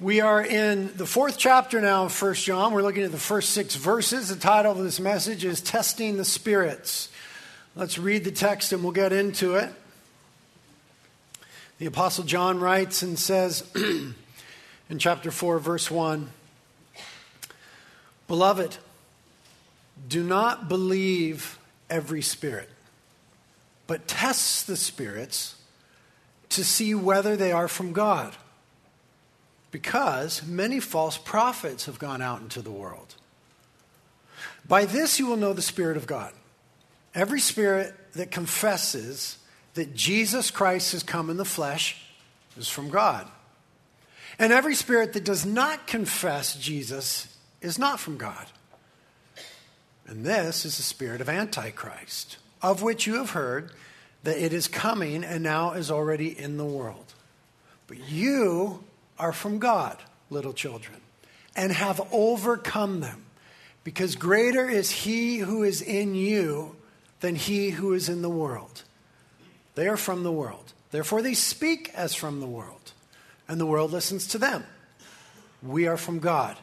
We are in the fourth chapter now of 1 John. We're looking at the first six verses. The title of this message is Testing the Spirits. Let's read the text and we'll get into it. The Apostle John writes and says in chapter 4, verse 1 Beloved, do not believe every spirit, but test the spirits to see whether they are from God because many false prophets have gone out into the world. By this you will know the Spirit of God. Every spirit that confesses that Jesus Christ has come in the flesh is from God. And every spirit that does not confess Jesus is not from God. And this is the spirit of Antichrist, of which you have heard that it is coming and now is already in the world. But you are from God, little children, and have overcome them, because greater is he who is in you than he who is in the world. They are from the world. Therefore, they speak as from the world, and the world listens to them. We are from God.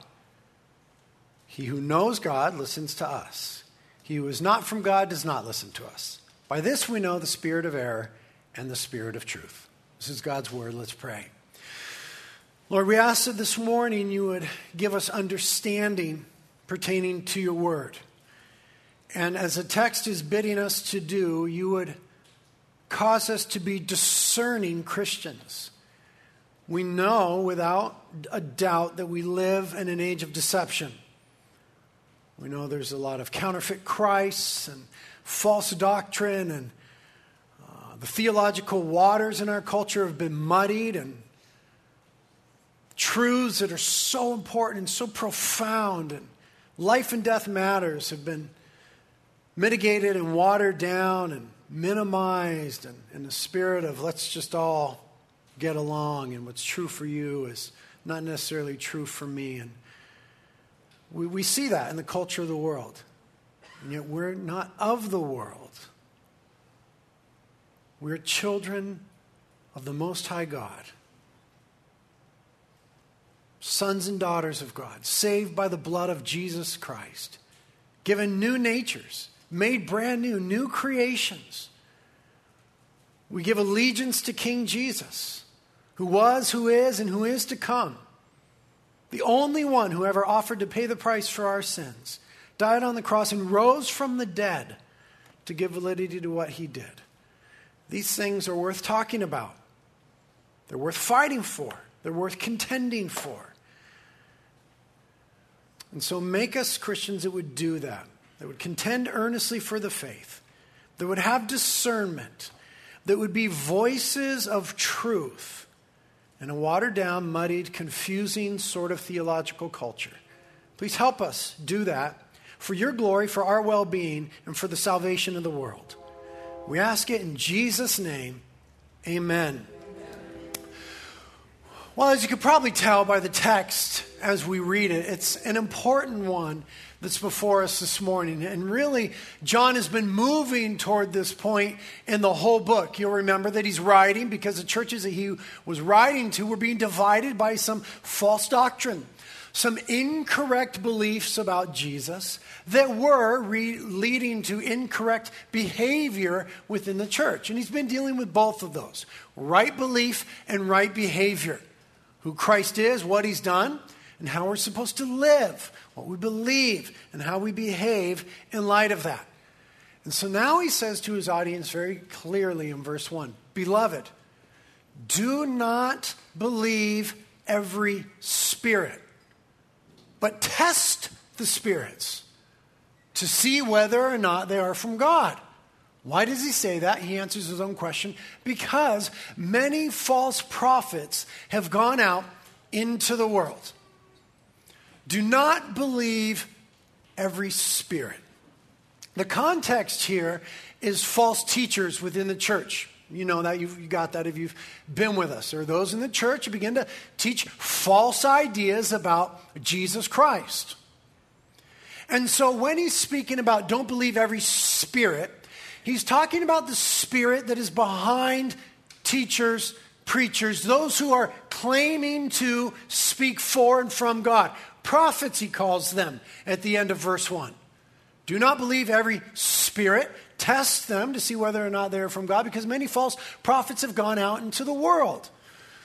He who knows God listens to us. He who is not from God does not listen to us. By this we know the spirit of error and the spirit of truth. This is God's word. Let's pray. Lord, we ask that this morning you would give us understanding pertaining to your word. And as the text is bidding us to do, you would cause us to be discerning Christians. We know without a doubt that we live in an age of deception. We know there's a lot of counterfeit Christs and false doctrine, and uh, the theological waters in our culture have been muddied and truths that are so important and so profound and life and death matters have been mitigated and watered down and minimized and in the spirit of let's just all get along and what's true for you is not necessarily true for me. And we, we see that in the culture of the world and yet we're not of the world. We're children of the most high god sons and daughters of God, saved by the blood of Jesus Christ, given new natures, made brand new, new creations. We give allegiance to King Jesus, who was, who is, and who is to come. The only one who ever offered to pay the price for our sins, died on the cross, and rose from the dead to give validity to what he did. These things are worth talking about. They're worth fighting for. They're worth contending for. And so make us Christians that would do that, that would contend earnestly for the faith, that would have discernment, that would be voices of truth in a watered down, muddied, confusing sort of theological culture. Please help us do that for your glory, for our well being, and for the salvation of the world. We ask it in Jesus' name. Amen. Well, as you could probably tell by the text as we read it, it's an important one that's before us this morning. And really, John has been moving toward this point in the whole book. You'll remember that he's writing because the churches that he was writing to were being divided by some false doctrine, some incorrect beliefs about Jesus that were re- leading to incorrect behavior within the church. And he's been dealing with both of those right belief and right behavior who Christ is, what he's done, and how we're supposed to live, what we believe, and how we behave in light of that. And so now he says to his audience very clearly in verse 1 Beloved, do not believe every spirit, but test the spirits to see whether or not they are from God. Why does he say that? He answers his own question because many false prophets have gone out into the world. Do not believe every spirit. The context here is false teachers within the church. You know that, you've got that if you've been with us. There are those in the church who begin to teach false ideas about Jesus Christ. And so when he's speaking about don't believe every spirit, He's talking about the spirit that is behind teachers, preachers, those who are claiming to speak for and from God. Prophets, he calls them at the end of verse 1. Do not believe every spirit. Test them to see whether or not they're from God, because many false prophets have gone out into the world.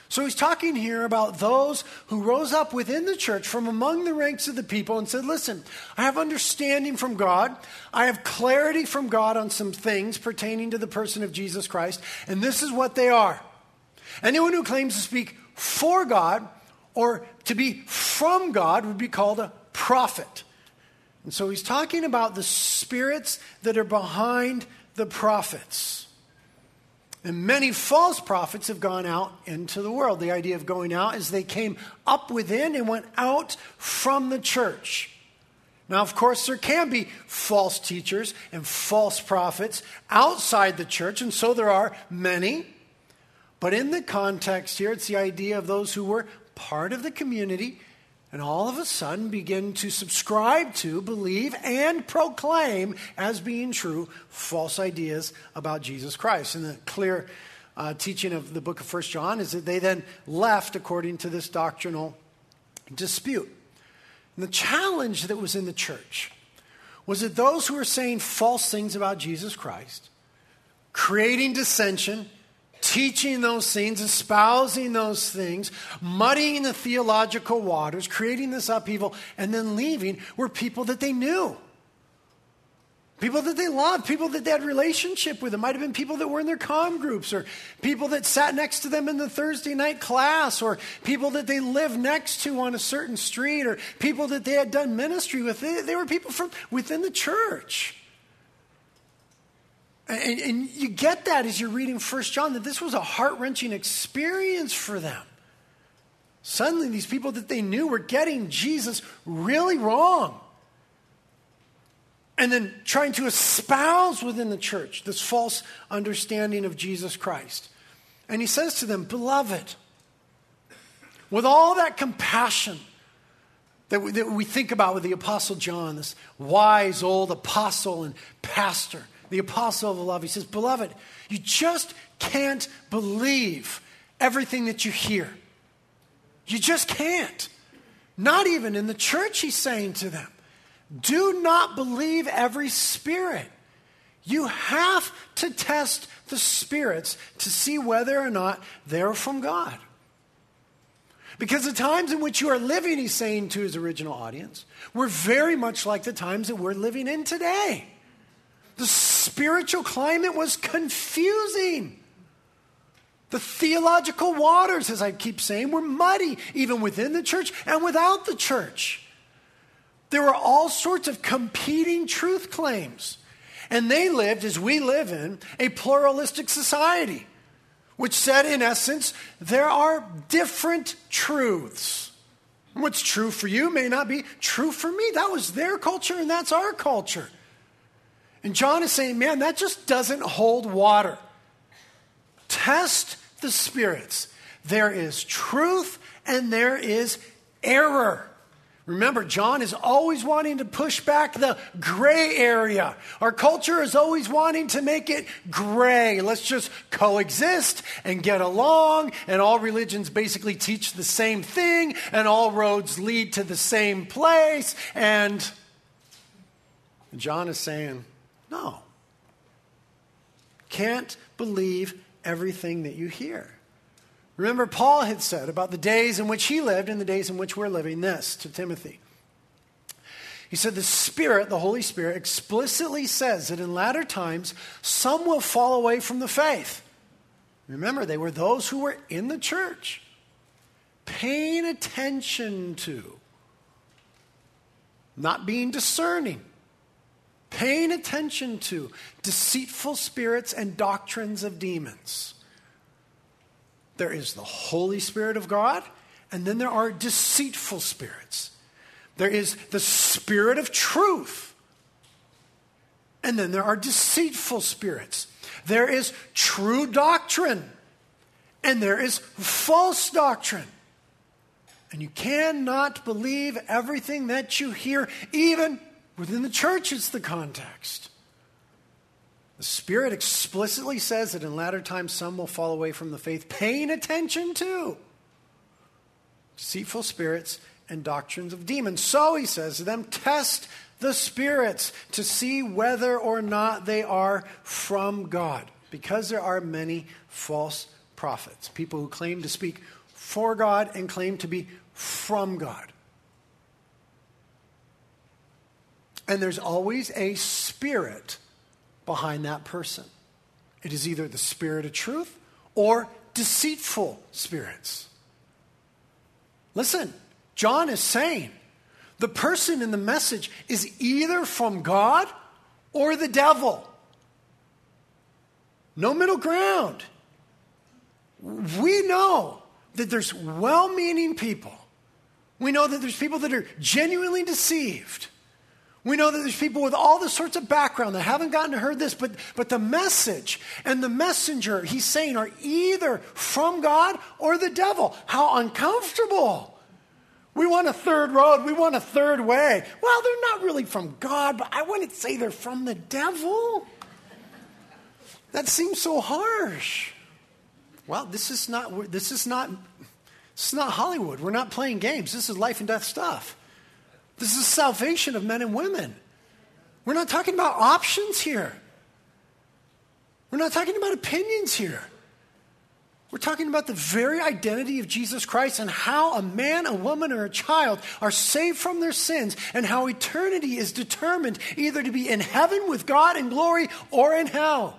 So he's talking here about those who rose up within the church from among the ranks of the people and said, Listen, I have understanding from God. I have clarity from God on some things pertaining to the person of Jesus Christ, and this is what they are. Anyone who claims to speak for God or to be from God would be called a prophet. And so he's talking about the spirits that are behind the prophets. And many false prophets have gone out into the world. The idea of going out is they came up within and went out from the church. Now, of course, there can be false teachers and false prophets outside the church, and so there are many. But in the context here, it's the idea of those who were part of the community and all of a sudden begin to subscribe to, believe, and proclaim as being true false ideas about Jesus Christ. And the clear uh, teaching of the book of First John is that they then left according to this doctrinal dispute. And the challenge that was in the church was that those who were saying false things about Jesus Christ, creating dissension, teaching those things, espousing those things, muddying the theological waters, creating this upheaval, and then leaving were people that they knew. People that they loved, people that they had relationship with. It might have been people that were in their com groups, or people that sat next to them in the Thursday night class, or people that they lived next to on a certain street, or people that they had done ministry with. They, they were people from within the church. And, and you get that as you're reading First John, that this was a heart wrenching experience for them. Suddenly, these people that they knew were getting Jesus really wrong. And then trying to espouse within the church this false understanding of Jesus Christ. And he says to them, Beloved, with all that compassion that we, that we think about with the Apostle John, this wise old apostle and pastor the apostle of love. He says, Beloved, you just can't believe everything that you hear. You just can't. Not even in the church, he's saying to them. Do not believe every spirit. You have to test the spirits to see whether or not they're from God. Because the times in which you are living, he's saying to his original audience, were very much like the times that we're living in today. The spiritual climate was confusing. The theological waters, as I keep saying, were muddy, even within the church and without the church. There were all sorts of competing truth claims. And they lived, as we live in, a pluralistic society, which said, in essence, there are different truths. What's true for you may not be true for me. That was their culture, and that's our culture. And John is saying, man, that just doesn't hold water. Test the spirits. There is truth and there is error. Remember, John is always wanting to push back the gray area. Our culture is always wanting to make it gray. Let's just coexist and get along, and all religions basically teach the same thing, and all roads lead to the same place. And John is saying, no. Can't believe everything that you hear. Remember, Paul had said about the days in which he lived and the days in which we're living this to Timothy. He said, The Spirit, the Holy Spirit, explicitly says that in latter times some will fall away from the faith. Remember, they were those who were in the church, paying attention to, not being discerning, paying attention to deceitful spirits and doctrines of demons. There is the Holy Spirit of God, and then there are deceitful spirits. There is the Spirit of truth, and then there are deceitful spirits. There is true doctrine, and there is false doctrine. And you cannot believe everything that you hear, even Within the church, it's the context. The Spirit explicitly says that in latter times some will fall away from the faith, paying attention to deceitful spirits and doctrines of demons. So he says to them, test the spirits to see whether or not they are from God, because there are many false prophets, people who claim to speak for God and claim to be from God. And there's always a spirit behind that person. It is either the spirit of truth or deceitful spirits. Listen, John is saying the person in the message is either from God or the devil. No middle ground. We know that there's well meaning people. We know that there's people that are genuinely deceived. We know that there's people with all the sorts of background that haven't gotten to heard this, but, but the message and the messenger, he's saying, are either from God or the devil. How uncomfortable. We want a third road. We want a third way. Well, they're not really from God, but I wouldn't say they're from the devil. That seems so harsh. Well, this is not, this is not, this is not Hollywood. We're not playing games. This is life and death stuff. This is salvation of men and women. We're not talking about options here. We're not talking about opinions here. We're talking about the very identity of Jesus Christ and how a man, a woman, or a child are saved from their sins and how eternity is determined either to be in heaven with God in glory or in hell.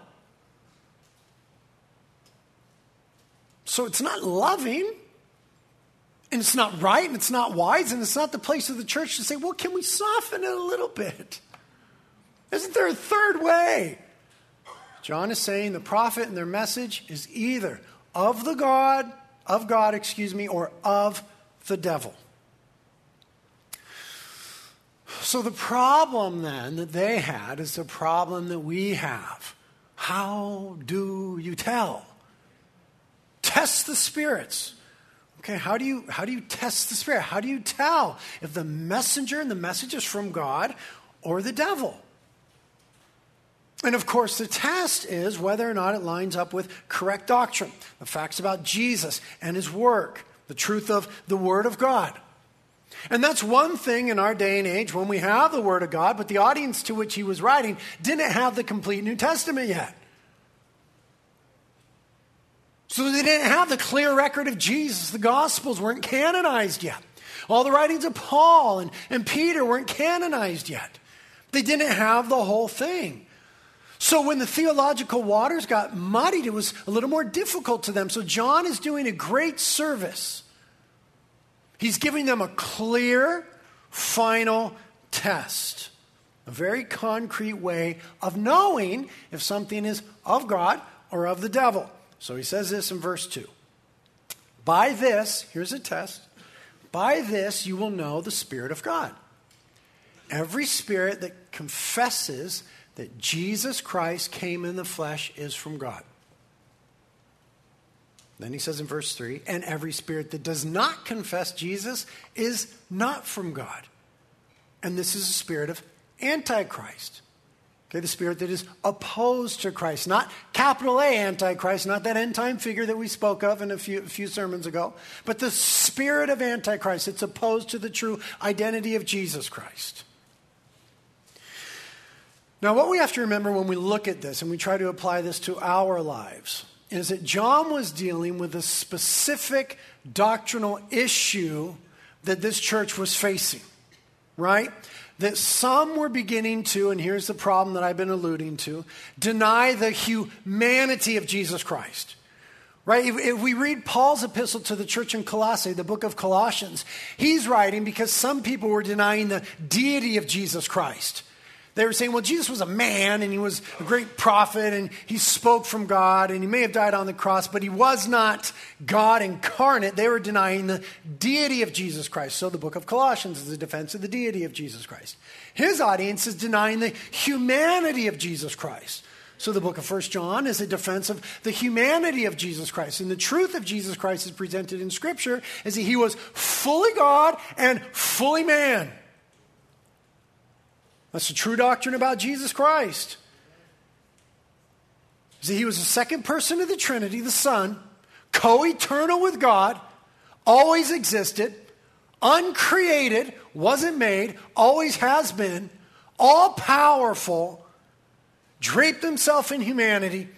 So it's not loving. And it's not right and it's not wise and it's not the place of the church to say, well, can we soften it a little bit? Isn't there a third way? John is saying the prophet and their message is either of the God, of God, excuse me, or of the devil. So the problem then that they had is the problem that we have. How do you tell? Test the spirits. Okay, how do you how do you test the spirit? How do you tell if the messenger and the message is from God or the devil? And of course, the test is whether or not it lines up with correct doctrine, the facts about Jesus and his work, the truth of the Word of God. And that's one thing in our day and age when we have the Word of God, but the audience to which he was writing didn't have the complete New Testament yet. So they didn't have the clear record of Jesus. The Gospels weren't canonized yet. All the writings of Paul and, and Peter weren't canonized yet. They didn't have the whole thing. So when the theological waters got muddied, it was a little more difficult to them. So John is doing a great service. He's giving them a clear, final test, a very concrete way of knowing if something is of God or of the devil. So he says this in verse 2. By this, here's a test. By this you will know the Spirit of God. Every spirit that confesses that Jesus Christ came in the flesh is from God. Then he says in verse 3 and every spirit that does not confess Jesus is not from God. And this is a spirit of Antichrist. Okay, the spirit that is opposed to Christ, not capital A Antichrist, not that end time figure that we spoke of in a few, a few sermons ago, but the spirit of Antichrist. It's opposed to the true identity of Jesus Christ. Now, what we have to remember when we look at this and we try to apply this to our lives is that John was dealing with a specific doctrinal issue that this church was facing, right? That some were beginning to, and here's the problem that I've been alluding to, deny the humanity of Jesus Christ. Right? If, if, we read Paul's epistle to the church in Colossae, the book of Colossians, he's writing because some people were denying the deity of Jesus Christ. They were saying, well, Jesus was a man and he was a great prophet and he spoke from God and he may have died on the cross, but he was not God incarnate. They were denying the deity of Jesus Christ. So the book of Colossians is a defense of the deity of Jesus Christ. His audience is denying the humanity of Jesus Christ. So the book of First John is a defense of the humanity of Jesus Christ. And the truth of Jesus Christ is presented in Scripture is that he was fully God and fully man. That's the true doctrine about Jesus Christ. See, he was the second person of the Trinity, the Son, co eternal with God, always existed, uncreated, wasn't made, always has been, all powerful, draped himself in humanity,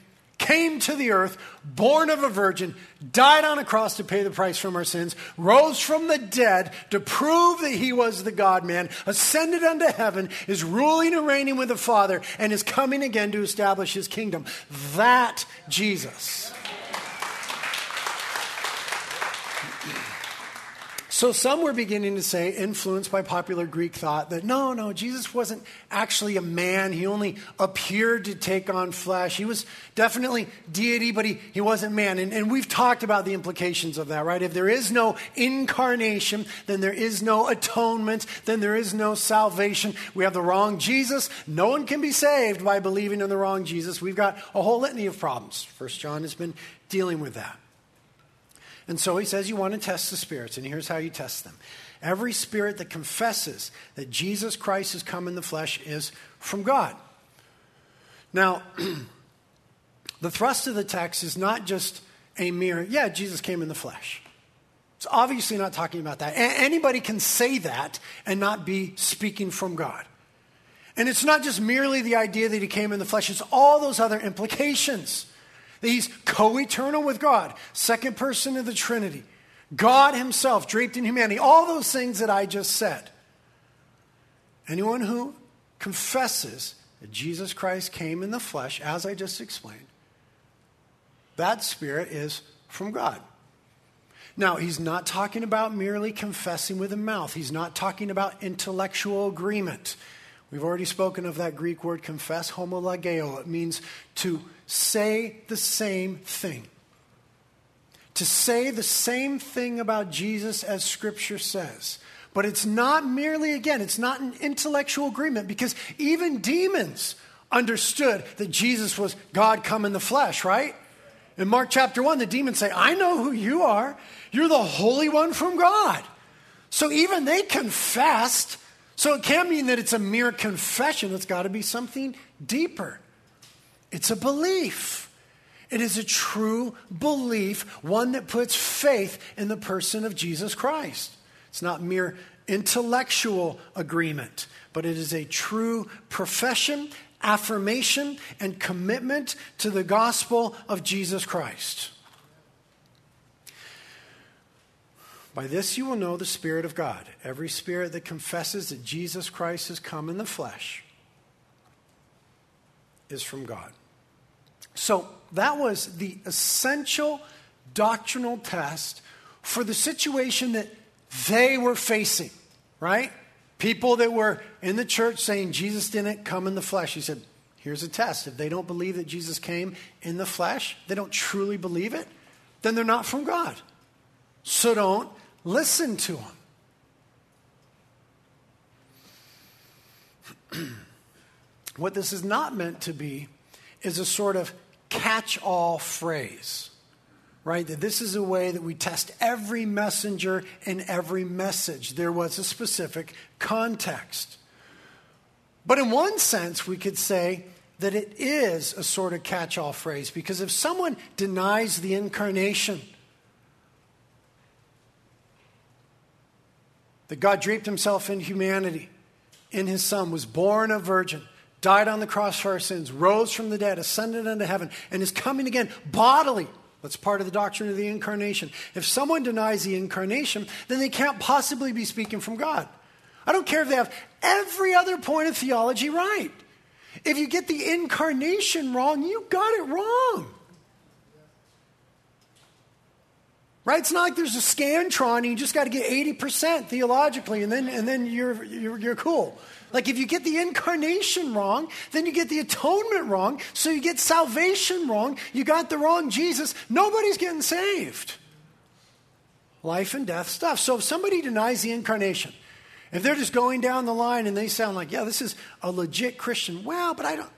came to the earth, born of a virgin, died on a cross to pay the price from our sins, rose from the dead to prove that he was the God man, ascended unto heaven, is ruling and reigning with the Father, and is coming again to establish his kingdom. That Jesus. So some were beginning to say, influenced by popular Greek thought, that no, no, Jesus wasn't actually a man. He only appeared to take on flesh. He was definitely deity, but he, he wasn't man. And, and we've talked about the implications of that, right? If there is no incarnation, then there is no atonement, then there is no salvation. We have the wrong Jesus. No one can be saved by believing in the wrong Jesus. We've got a whole litany of problems. First John has been dealing with that. And so he says you want to test the spirits, and here's how you test them. Every spirit that confesses that Jesus Christ has come in the flesh is from God. Now, the thrust of the text is not just a mere, yeah, Jesus came in the flesh. It's obviously not talking about that. A- anybody can say that and not be speaking from God. And it's not just merely the idea that he came in the flesh, it's all those other implications. He's co eternal with God, second person of the Trinity, God Himself draped in humanity, all those things that I just said. Anyone who confesses that Jesus Christ came in the flesh, as I just explained, that spirit is from God. Now, he's not talking about merely confessing with the mouth. He's not talking about intellectual agreement. We've already spoken of that Greek word confess, homologeo. It means to say the same thing. To say the same thing about Jesus as Scripture says. But it's not merely, again, it's not an intellectual agreement because even demons understood that Jesus was God come in the flesh, right? In Mark chapter 1, the demons say, I know who you are. You're the Holy One from God. So even they confessed. So it can't mean that it's a mere confession, it's got to be something deeper. It's a belief. It is a true belief, one that puts faith in the person of Jesus Christ. It's not mere intellectual agreement, but it is a true profession, affirmation, and commitment to the gospel of Jesus Christ. By this you will know the Spirit of God. Every spirit that confesses that Jesus Christ has come in the flesh is from God. So that was the essential doctrinal test for the situation that they were facing, right? People that were in the church saying Jesus didn't come in the flesh. He said, here's a test. If they don't believe that Jesus came in the flesh, they don't truly believe it, then they're not from God. So don't listen to them. what this is not meant to be is a sort of catch all phrase, right? That this is a way that we test every messenger and every message. There was a specific context. But in one sense, we could say that it is a sort of catch all phrase because if someone denies the incarnation, that God draped himself in humanity, in his Son, was born a virgin, died on the cross for our sins, rose from the dead, ascended into heaven, and is coming again bodily. That's part of the doctrine of the incarnation. If someone denies the incarnation, then they can't possibly be speaking from God. I don't care if they have every other point of theology right. If you get the incarnation wrong, you got it wrong. Right? It's not like there's a scantron and you just got to get 80% theologically and then, and then you're, you're, you're cool. Like if you get the incarnation wrong, then you get the atonement wrong, so you get salvation wrong, you got the wrong Jesus, nobody's getting saved. Life and death stuff. So if somebody denies the incarnation, if they're just going down the line and they sound like, yeah, this is a legit Christian, well, but I don't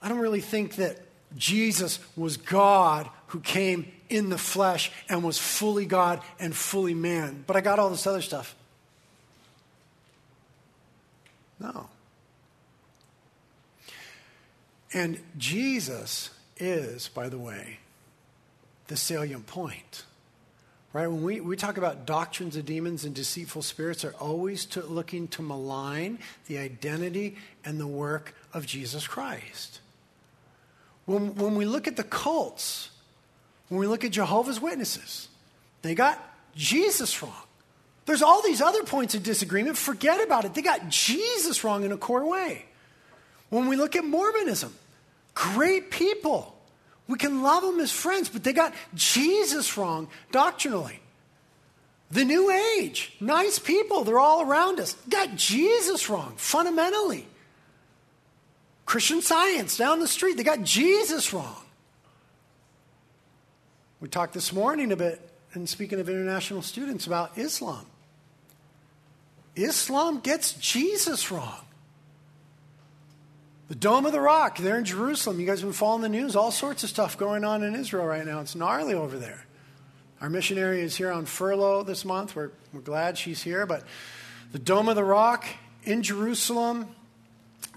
I don't really think that Jesus was God who came in the flesh and was fully God and fully man. But I got all this other stuff. No. And Jesus is, by the way, the salient point. Right? When we, we talk about doctrines of demons and deceitful spirits, are always to, looking to malign the identity and the work of Jesus Christ. When, when we look at the cults, when we look at Jehovah's Witnesses, they got Jesus wrong. There's all these other points of disagreement. Forget about it. They got Jesus wrong in a core way. When we look at Mormonism, great people. We can love them as friends, but they got Jesus wrong doctrinally. The New Age, nice people, they're all around us, got Jesus wrong fundamentally. Christian science down the street, they got Jesus wrong. We talked this morning a bit, and speaking of international students, about Islam. Islam gets Jesus wrong. The Dome of the Rock, there in Jerusalem. You guys have been following the news. All sorts of stuff going on in Israel right now. It's gnarly over there. Our missionary is here on furlough this month. We're, we're glad she's here. But the Dome of the Rock in Jerusalem,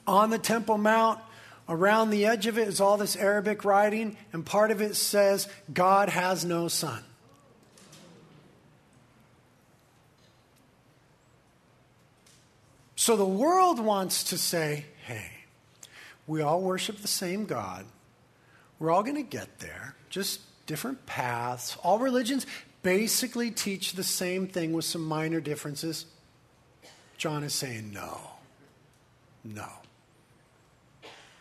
on the Temple Mount, around the edge of it is all this Arabic writing, and part of it says, God has no son. So the world wants to say, hey, we all worship the same God. We're all going to get there, just different paths. All religions basically teach the same thing with some minor differences. John is saying no. No.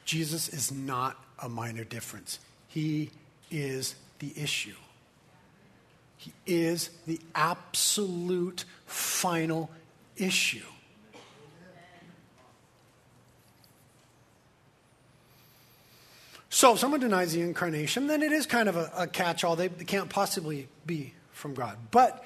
Jesus is not a minor difference. He is the issue. He is the absolute final issue. So, if someone denies the incarnation, then it is kind of a, a catch all. They, they can't possibly be from God. But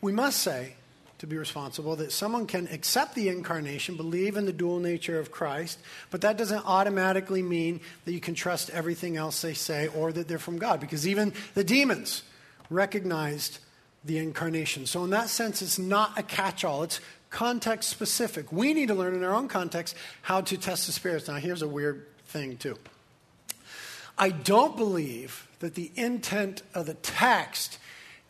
we must say, to be responsible, that someone can accept the incarnation, believe in the dual nature of Christ, but that doesn't automatically mean that you can trust everything else they say or that they're from God, because even the demons recognized the incarnation. So, in that sense, it's not a catch all, it's context specific. We need to learn in our own context how to test the spirits. Now, here's a weird thing, too. I don't believe that the intent of the text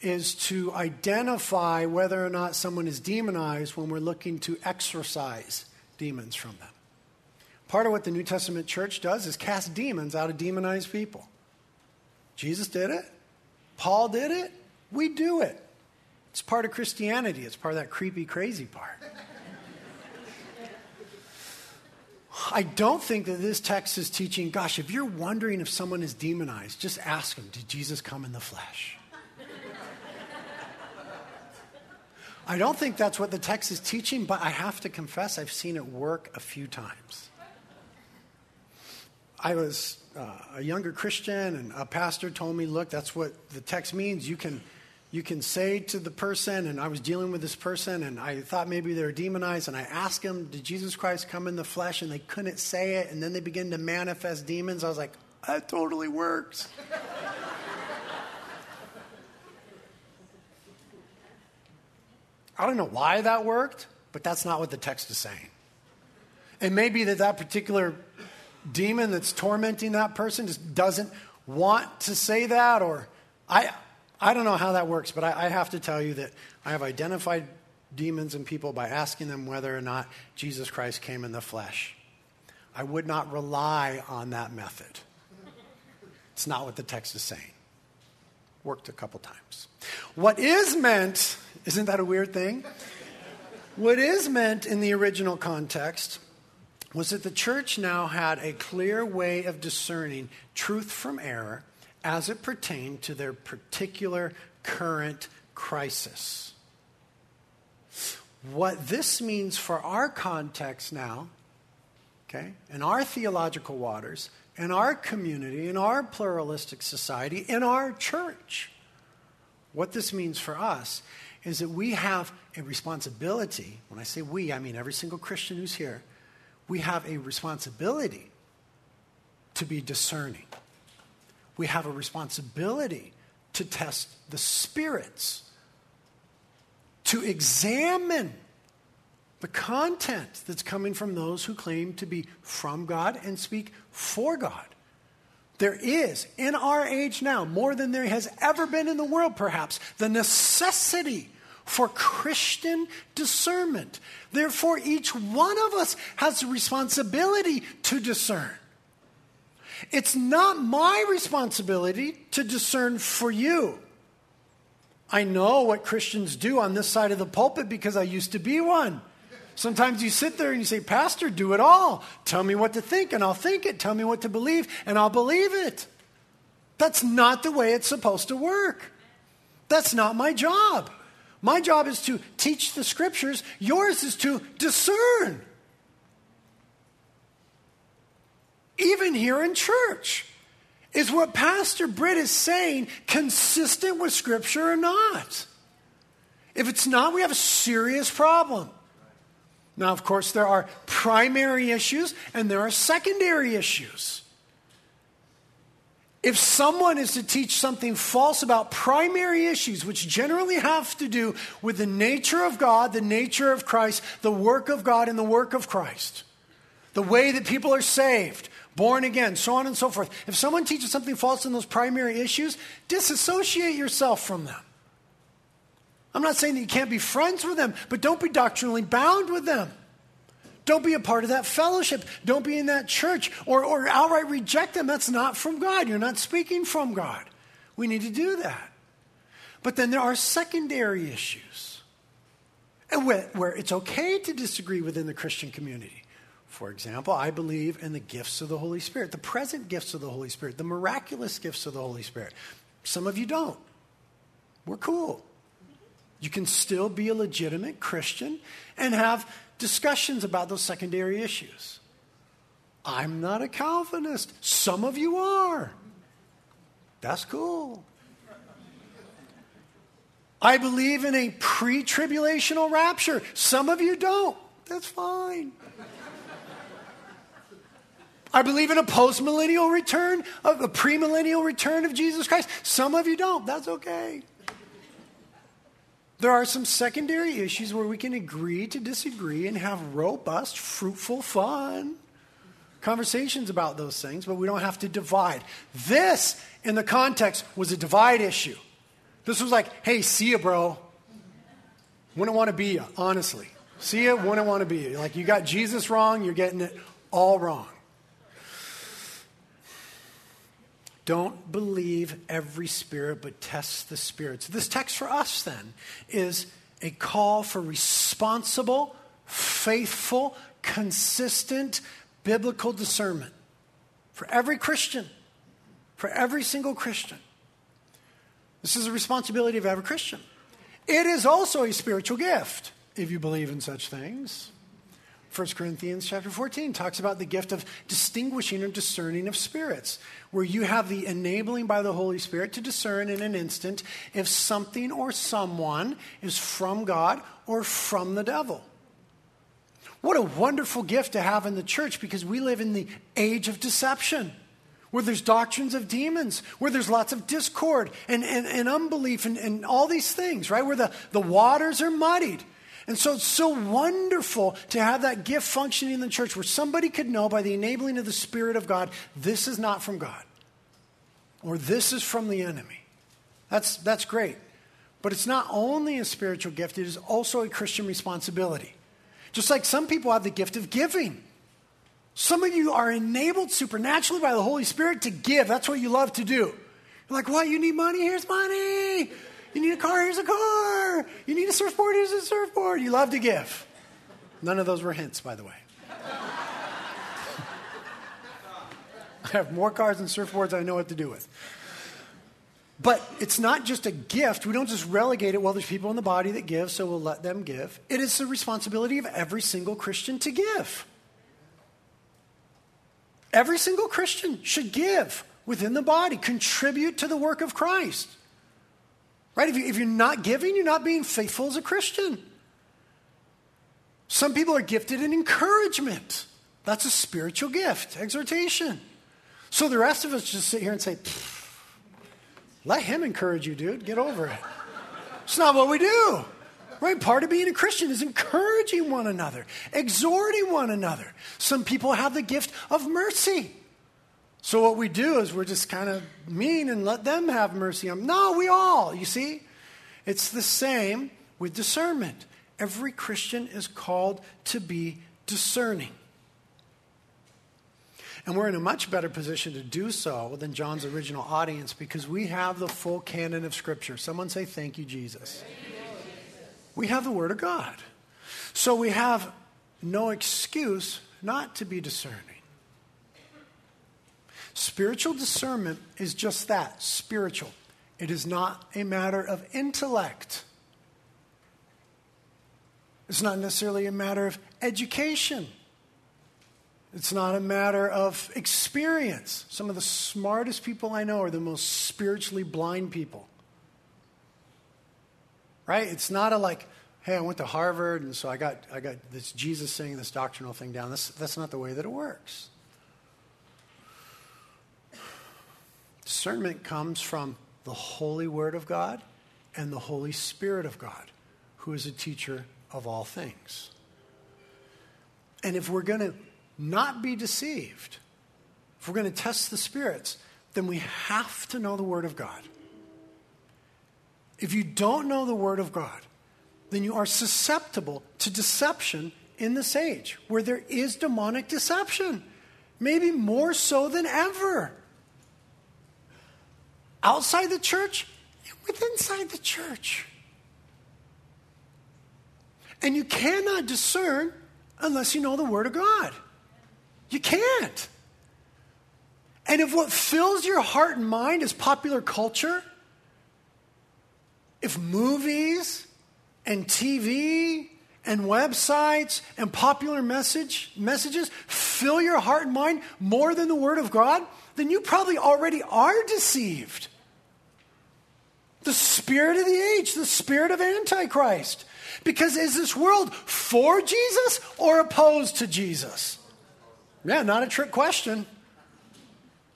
is to identify whether or not someone is demonized when we're looking to exorcise demons from them. Part of what the New Testament church does is cast demons out of demonized people. Jesus did it, Paul did it, we do it. It's part of Christianity, it's part of that creepy, crazy part. I don't think that this text is teaching, gosh, if you're wondering if someone is demonized, just ask them, did Jesus come in the flesh? I don't think that's what the text is teaching, but I have to confess, I've seen it work a few times. I was uh, a younger Christian, and a pastor told me, look, that's what the text means. You can you can say to the person, and I was dealing with this person, and I thought maybe they were demonized, and I asked them, Did Jesus Christ come in the flesh? And they couldn't say it, and then they begin to manifest demons. I was like, That totally works. I don't know why that worked, but that's not what the text is saying. It may be that that particular demon that's tormenting that person just doesn't want to say that, or I, I don't know how that works, but I, I have to tell you that I have identified demons and people by asking them whether or not Jesus Christ came in the flesh. I would not rely on that method. It's not what the text is saying. Worked a couple times. What is meant, isn't that a weird thing? What is meant in the original context was that the church now had a clear way of discerning truth from error as it pertained to their particular current crisis. What this means for our context now, okay, in our theological waters, in our community, in our pluralistic society, in our church, what this means for us is that we have a responsibility. When I say we, I mean every single Christian who's here. We have a responsibility to be discerning we have a responsibility to test the spirits, to examine the content that's coming from those who claim to be from God and speak for God. There is, in our age now, more than there has ever been in the world, perhaps, the necessity for Christian discernment. Therefore, each one of us has a responsibility to discern. It's not my responsibility to discern for you. I know what Christians do on this side of the pulpit because I used to be one. Sometimes you sit there and you say, Pastor, do it all. Tell me what to think and I'll think it. Tell me what to believe and I'll believe it. That's not the way it's supposed to work. That's not my job. My job is to teach the scriptures, yours is to discern. Even here in church. Is what Pastor Britt is saying consistent with scripture or not? If it's not, we have a serious problem. Now, of course, there are primary issues and there are secondary issues. If someone is to teach something false about primary issues, which generally have to do with the nature of God, the nature of Christ, the work of God, and the work of Christ, the way that people are saved, born again, so on and so forth, if someone teaches something false in those primary issues, disassociate yourself from them. I'm not saying that you can't be friends with them, but don't be doctrinally bound with them. Don't be a part of that fellowship. Don't be in that church or, or outright reject them. That's not from God. You're not speaking from God. We need to do that. But then there are secondary issues where, where it's okay to disagree within the Christian community. For example, I believe in the gifts of the Holy Spirit, the present gifts of the Holy Spirit, the miraculous gifts of the Holy Spirit. Some of you don't. We're cool. You can still be a legitimate Christian and have discussions about those secondary issues. I'm not a Calvinist. Some of you are. That's cool. I believe in a pre tribulational rapture. Some of you don't. That's fine. I believe in a post millennial return, a premillennial return of Jesus Christ. Some of you don't. That's okay. There are some secondary issues where we can agree to disagree and have robust, fruitful, fun conversations about those things, but we don't have to divide. This, in the context, was a divide issue. This was like, hey, see ya, bro. Wouldn't want to be you, honestly. See ya, wouldn't want to be you. Like, you got Jesus wrong, you're getting it all wrong. Don't believe every spirit, but test the spirits. This text for us, then, is a call for responsible, faithful, consistent biblical discernment for every Christian, for every single Christian. This is a responsibility of every Christian. It is also a spiritual gift, if you believe in such things. 1 Corinthians chapter 14 talks about the gift of distinguishing or discerning of spirits, where you have the enabling by the Holy Spirit to discern in an instant if something or someone is from God or from the devil. What a wonderful gift to have in the church because we live in the age of deception. Where there's doctrines of demons, where there's lots of discord and, and, and unbelief and, and all these things, right? Where the, the waters are muddied. And so it's so wonderful to have that gift functioning in the church where somebody could know by the enabling of the Spirit of God, this is not from God, or this is from the enemy. That's, that's great. But it's not only a spiritual gift, it is also a Christian responsibility. Just like some people have the gift of giving. Some of you are enabled supernaturally by the Holy Spirit to give. That's what you love to do. You're like, what? You need money? Here's money. You need a car? Here's a car. You need a surfboard? Here's a surfboard. You love to give. None of those were hints, by the way. I have more cars and surfboards I know what to do with. But it's not just a gift. We don't just relegate it. Well, there's people in the body that give, so we'll let them give. It is the responsibility of every single Christian to give. Every single Christian should give within the body, contribute to the work of Christ. Right? If, you, if you're not giving, you're not being faithful as a Christian. Some people are gifted in encouragement. That's a spiritual gift, exhortation. So the rest of us just sit here and say, let him encourage you, dude. Get over it. It's not what we do. Right? Part of being a Christian is encouraging one another, exhorting one another. Some people have the gift of mercy. So what we do is we're just kind of mean and let them have mercy on. No, we all, you see? It's the same with discernment. Every Christian is called to be discerning. And we're in a much better position to do so than John's original audience because we have the full canon of Scripture. Someone say, Thank you, Jesus. Thank you, Jesus. We have the Word of God. So we have no excuse not to be discerning. Spiritual discernment is just that spiritual. It is not a matter of intellect. It's not necessarily a matter of education. It's not a matter of experience. Some of the smartest people I know are the most spiritually blind people. Right? It's not a like, hey, I went to Harvard and so I got, I got this Jesus saying this doctrinal thing down. That's, that's not the way that it works. Discernment comes from the Holy Word of God and the Holy Spirit of God, who is a teacher of all things. And if we're going to not be deceived, if we're going to test the spirits, then we have to know the Word of God. If you don't know the Word of God, then you are susceptible to deception in this age where there is demonic deception, maybe more so than ever outside the church and with inside the church. And you cannot discern unless you know the Word of God. You can't. And if what fills your heart and mind is popular culture, if movies and TV and websites and popular message messages fill your heart and mind more than the word of God, then you probably already are deceived the spirit of the age, the spirit of Antichrist. Because is this world for Jesus or opposed to Jesus? Yeah, not a trick question.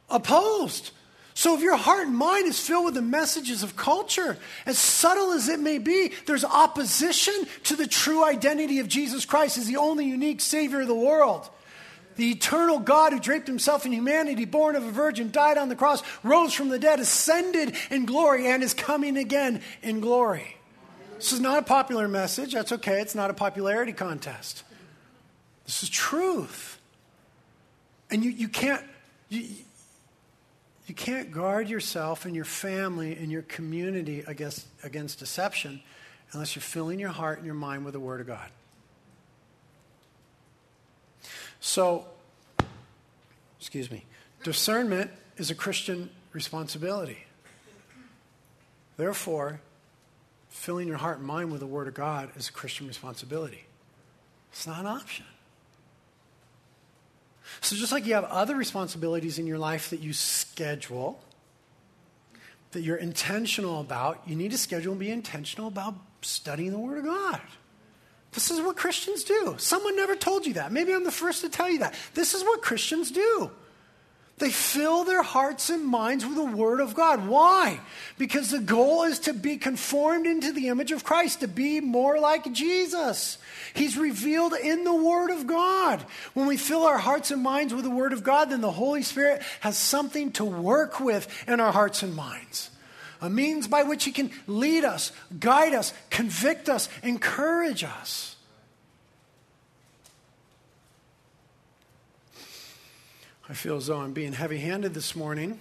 Opposed. So if your heart and mind is filled with the messages of culture, as subtle as it may be, there's opposition to the true identity of Jesus Christ as the only unique Savior of the world the eternal God who draped himself in humanity, born of a virgin, died on the cross, rose from the dead, ascended in glory, and is coming again in glory. This is not a popular message. That's okay. It's not a popularity contest. This is truth. And you, you can't. You, you can't guard yourself and your family and your community against, against deception unless you're filling your heart and your mind with the Word of God. So, excuse me, discernment is a Christian responsibility. Therefore, filling your heart and mind with the Word of God is a Christian responsibility. It's not an option. So, just like you have other responsibilities in your life that you schedule, that you're intentional about, you need to schedule and be intentional about studying the Word of God. This is what Christians do. Someone never told you that. Maybe I'm the first to tell you that. This is what Christians do. They fill their hearts and minds with the Word of God. Why? Because the goal is to be conformed into the image of Christ, to be more like Jesus. He's revealed in the Word of God. When we fill our hearts and minds with the Word of God, then the Holy Spirit has something to work with in our hearts and minds a means by which He can lead us, guide us, convict us, encourage us. I feel as though I'm being heavy handed this morning.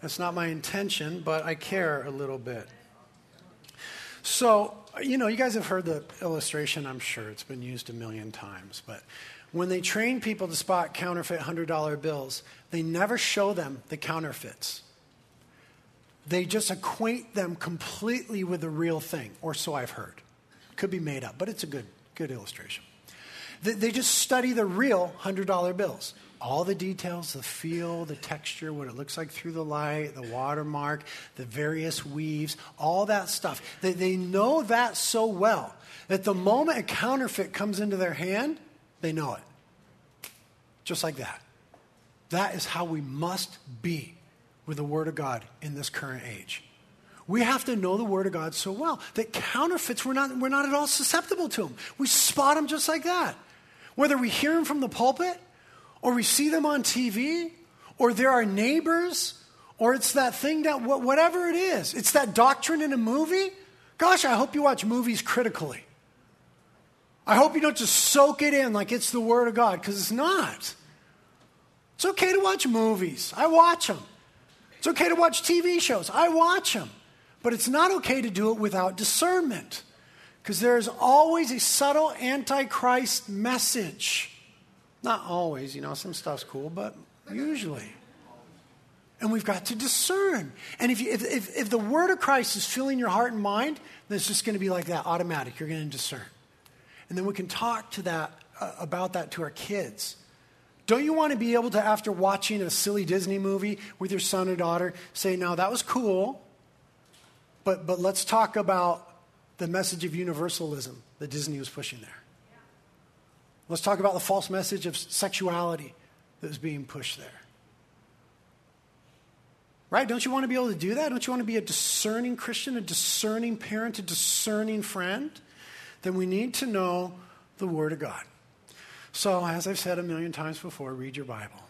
That's not my intention, but I care a little bit. So, you know, you guys have heard the illustration, I'm sure it's been used a million times, but when they train people to spot counterfeit $100 bills, they never show them the counterfeits they just acquaint them completely with the real thing, or so I've heard. Could be made up, but it's a good, good illustration. They, they just study the real $100 bills. All the details, the feel, the texture, what it looks like through the light, the watermark, the various weaves, all that stuff. They, they know that so well that the moment a counterfeit comes into their hand, they know it. Just like that. That is how we must be with the Word of God in this current age. We have to know the Word of God so well that counterfeits, we're not, we're not at all susceptible to them. We spot them just like that. Whether we hear them from the pulpit, or we see them on TV, or there are our neighbors, or it's that thing that, whatever it is, it's that doctrine in a movie. Gosh, I hope you watch movies critically. I hope you don't just soak it in like it's the Word of God, because it's not. It's okay to watch movies. I watch them. It's okay to watch TV shows. I watch them. But it's not okay to do it without discernment, because there's always a subtle antichrist message. Not always, you know, some stuff's cool, but usually. And we've got to discern. And if, you, if, if, if the word of Christ is filling your heart and mind, then it's just going to be like that, automatic. You're going to discern. And then we can talk to that, uh, about that to our kids. Don't you want to be able to, after watching a silly Disney movie with your son or daughter, say, "Now that was cool, but, but let's talk about the message of universalism that Disney was pushing there. Let's talk about the false message of sexuality that was being pushed there. Right? Don't you want to be able to do that? Don't you want to be a discerning Christian, a discerning parent, a discerning friend? Then we need to know the Word of God. So, as I've said a million times before, read your Bible.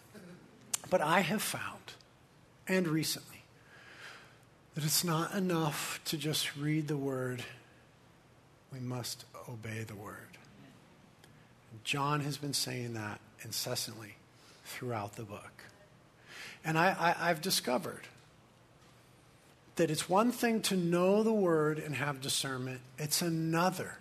But I have found, and recently, that it's not enough to just read the Word, we must obey the Word. John has been saying that incessantly throughout the book. And I, I've discovered that it's one thing to know the word and have discernment, it's another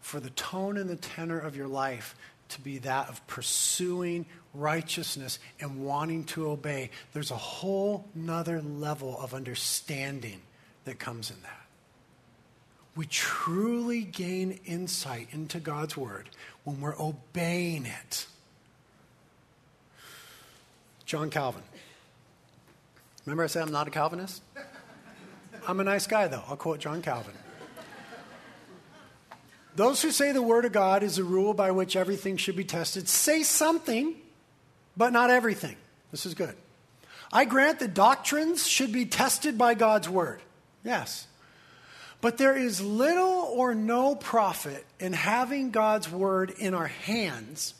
for the tone and the tenor of your life to be that of pursuing righteousness and wanting to obey. There's a whole nother level of understanding that comes in that. We truly gain insight into God's word when we're obeying it. John Calvin. Remember I said I'm not a Calvinist? I'm a nice guy, though. I'll quote John Calvin. Those who say the Word of God is a rule by which everything should be tested say something, but not everything. This is good. I grant that doctrines should be tested by God's Word. Yes. But there is little or no profit in having God's Word in our hands,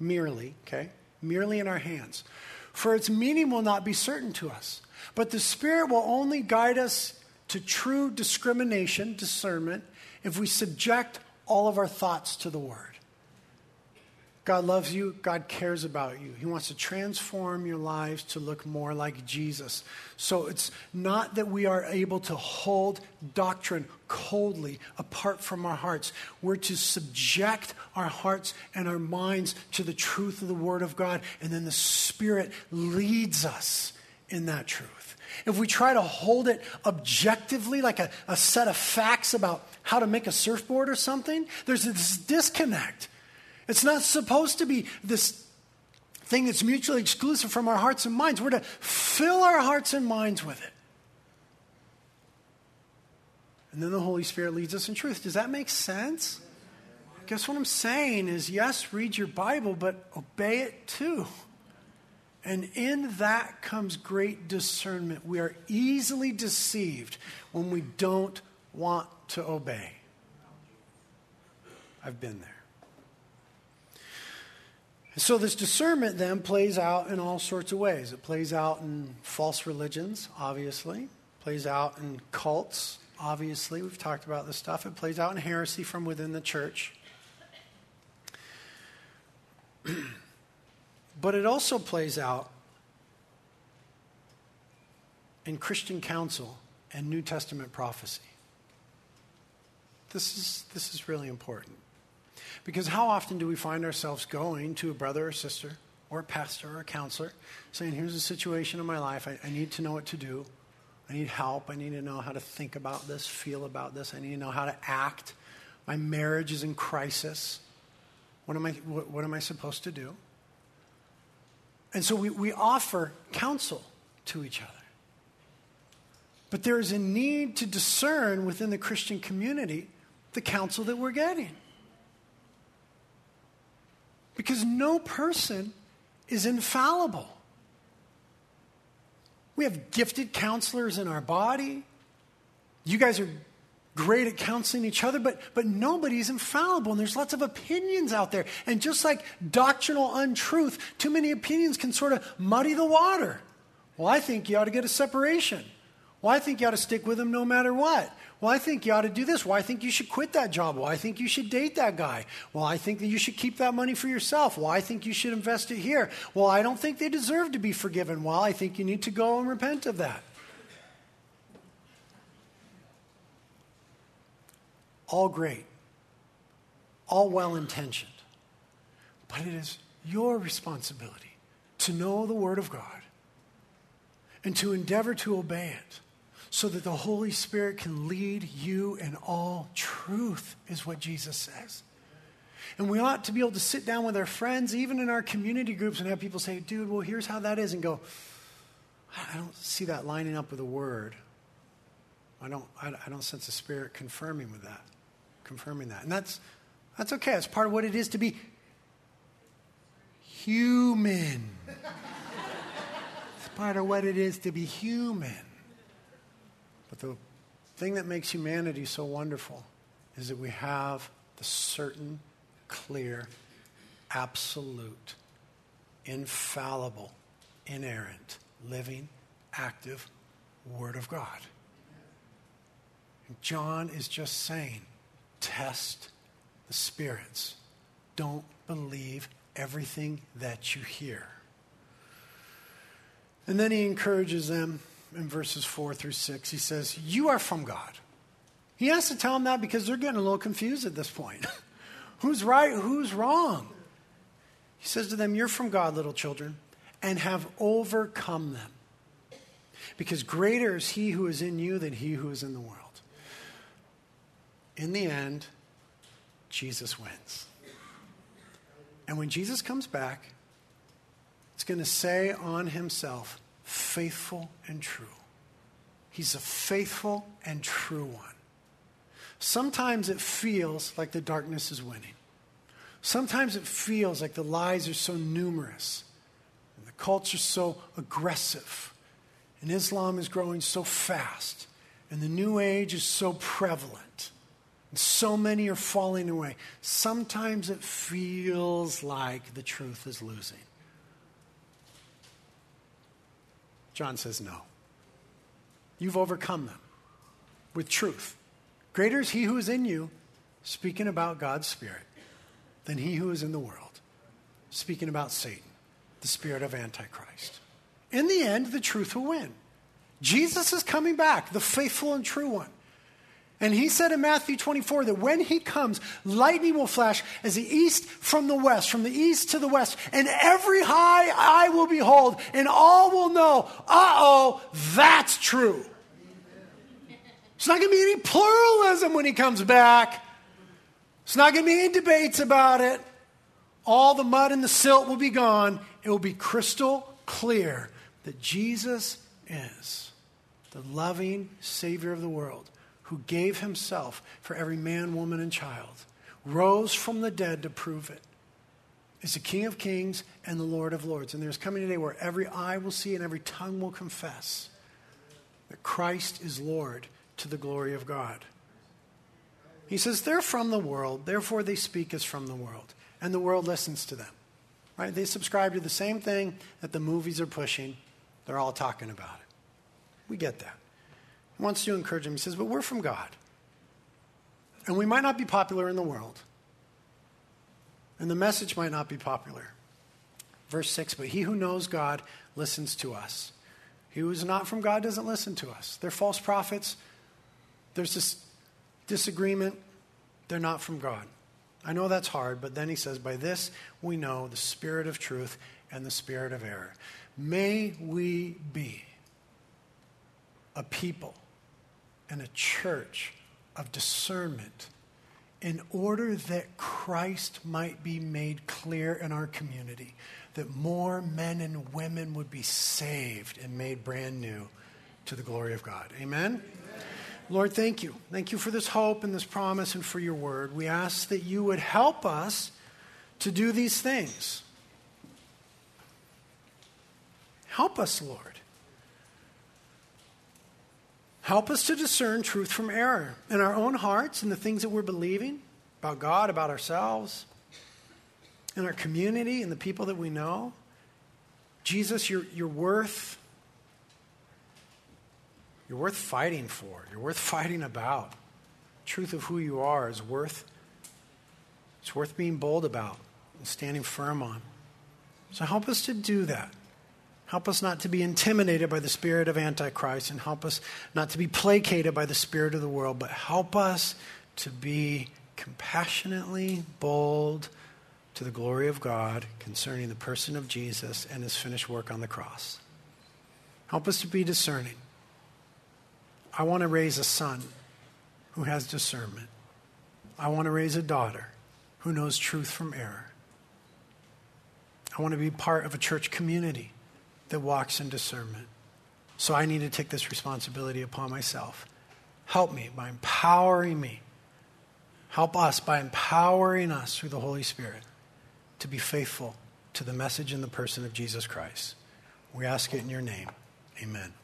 merely, okay? Merely in our hands for its meaning will not be certain to us. But the Spirit will only guide us to true discrimination, discernment, if we subject all of our thoughts to the Word. God loves you. God cares about you. He wants to transform your lives to look more like Jesus. So it's not that we are able to hold doctrine coldly apart from our hearts. We're to subject our hearts and our minds to the truth of the Word of God, and then the Spirit leads us in that truth. If we try to hold it objectively, like a, a set of facts about how to make a surfboard or something, there's this disconnect it's not supposed to be this thing that's mutually exclusive from our hearts and minds. We're to fill our hearts and minds with it. And then the Holy Spirit leads us in truth. Does that make sense? Guess what I'm saying is yes, read your Bible, but obey it too. And in that comes great discernment. We are easily deceived when we don't want to obey. I've been there. So, this discernment then plays out in all sorts of ways. It plays out in false religions, obviously, plays out in cults, obviously. We've talked about this stuff. It plays out in heresy from within the church. but it also plays out in Christian counsel and New Testament prophecy. This is, this is really important. Because how often do we find ourselves going to a brother or sister or a pastor or a counselor saying, Here's a situation in my life. I, I need to know what to do. I need help. I need to know how to think about this, feel about this. I need to know how to act. My marriage is in crisis. What am I, what, what am I supposed to do? And so we, we offer counsel to each other. But there is a need to discern within the Christian community the counsel that we're getting. Because no person is infallible. We have gifted counselors in our body. You guys are great at counseling each other, but, but nobody's infallible. And there's lots of opinions out there. And just like doctrinal untruth, too many opinions can sort of muddy the water. Well, I think you ought to get a separation. Well, I think you ought to stick with him no matter what. Well, I think you ought to do this. Well, I think you should quit that job. Well, I think you should date that guy. Well, I think that you should keep that money for yourself. Well, I think you should invest it here. Well, I don't think they deserve to be forgiven. Well, I think you need to go and repent of that. All great, all well intentioned. But it is your responsibility to know the Word of God and to endeavor to obey it so that the Holy Spirit can lead you in all truth, is what Jesus says. And we ought to be able to sit down with our friends, even in our community groups, and have people say, dude, well, here's how that is, and go, I don't see that lining up with the Word. I don't, I, I don't sense the Spirit confirming with that confirming that. And that's, that's okay. It's part of what it is to be human. it's part of what it is to be human. But the thing that makes humanity so wonderful is that we have the certain, clear, absolute, infallible, inerrant, living, active Word of God. John is just saying test the spirits. Don't believe everything that you hear. And then he encourages them in verses 4 through 6. He says, You are from God. He has to tell them that because they're getting a little confused at this point. who's right? Who's wrong? He says to them, You're from God, little children, and have overcome them. Because greater is he who is in you than he who is in the world in the end, Jesus wins. And when Jesus comes back, it's going to say on himself, faithful and true. He's a faithful and true one. Sometimes it feels like the darkness is winning. Sometimes it feels like the lies are so numerous and the culture so aggressive and Islam is growing so fast and the new age is so prevalent. So many are falling away. Sometimes it feels like the truth is losing. John says, No. You've overcome them with truth. Greater is he who is in you, speaking about God's Spirit, than he who is in the world, speaking about Satan, the spirit of Antichrist. In the end, the truth will win. Jesus is coming back, the faithful and true one. And he said in Matthew 24 that when he comes, lightning will flash as the east from the west, from the east to the west, and every high eye will behold, and all will know, uh oh, that's true. It's not going to be any pluralism when he comes back. It's not going to be any debates about it. All the mud and the silt will be gone. It will be crystal clear that Jesus is the loving Savior of the world who gave himself for every man, woman, and child, rose from the dead to prove it, is the King of kings and the Lord of lords. And there's coming a day where every eye will see and every tongue will confess that Christ is Lord to the glory of God. He says, They're from the world, therefore they speak as from the world, and the world listens to them. Right? They subscribe to the same thing that the movies are pushing. They're all talking about it. We get that wants to encourage him. He says, But we're from God. And we might not be popular in the world. And the message might not be popular. Verse 6 But he who knows God listens to us. He who is not from God doesn't listen to us. They're false prophets. There's this disagreement. They're not from God. I know that's hard, but then he says, By this we know the spirit of truth and the spirit of error. May we be a people and a church of discernment in order that Christ might be made clear in our community, that more men and women would be saved and made brand new to the glory of God. Amen? Amen? Lord, thank you. Thank you for this hope and this promise and for your word. We ask that you would help us to do these things. Help us, Lord. Help us to discern truth from error in our own hearts and the things that we're believing about God, about ourselves, in our community and the people that we know. Jesus, you're, you're worth you're worth fighting for. You're worth fighting about. Truth of who you are is worth it's worth being bold about and standing firm on. So help us to do that. Help us not to be intimidated by the spirit of Antichrist and help us not to be placated by the spirit of the world, but help us to be compassionately bold to the glory of God concerning the person of Jesus and his finished work on the cross. Help us to be discerning. I want to raise a son who has discernment. I want to raise a daughter who knows truth from error. I want to be part of a church community that walks in discernment. So I need to take this responsibility upon myself. Help me by empowering me. Help us by empowering us through the Holy Spirit to be faithful to the message and the person of Jesus Christ. We ask it in your name. Amen.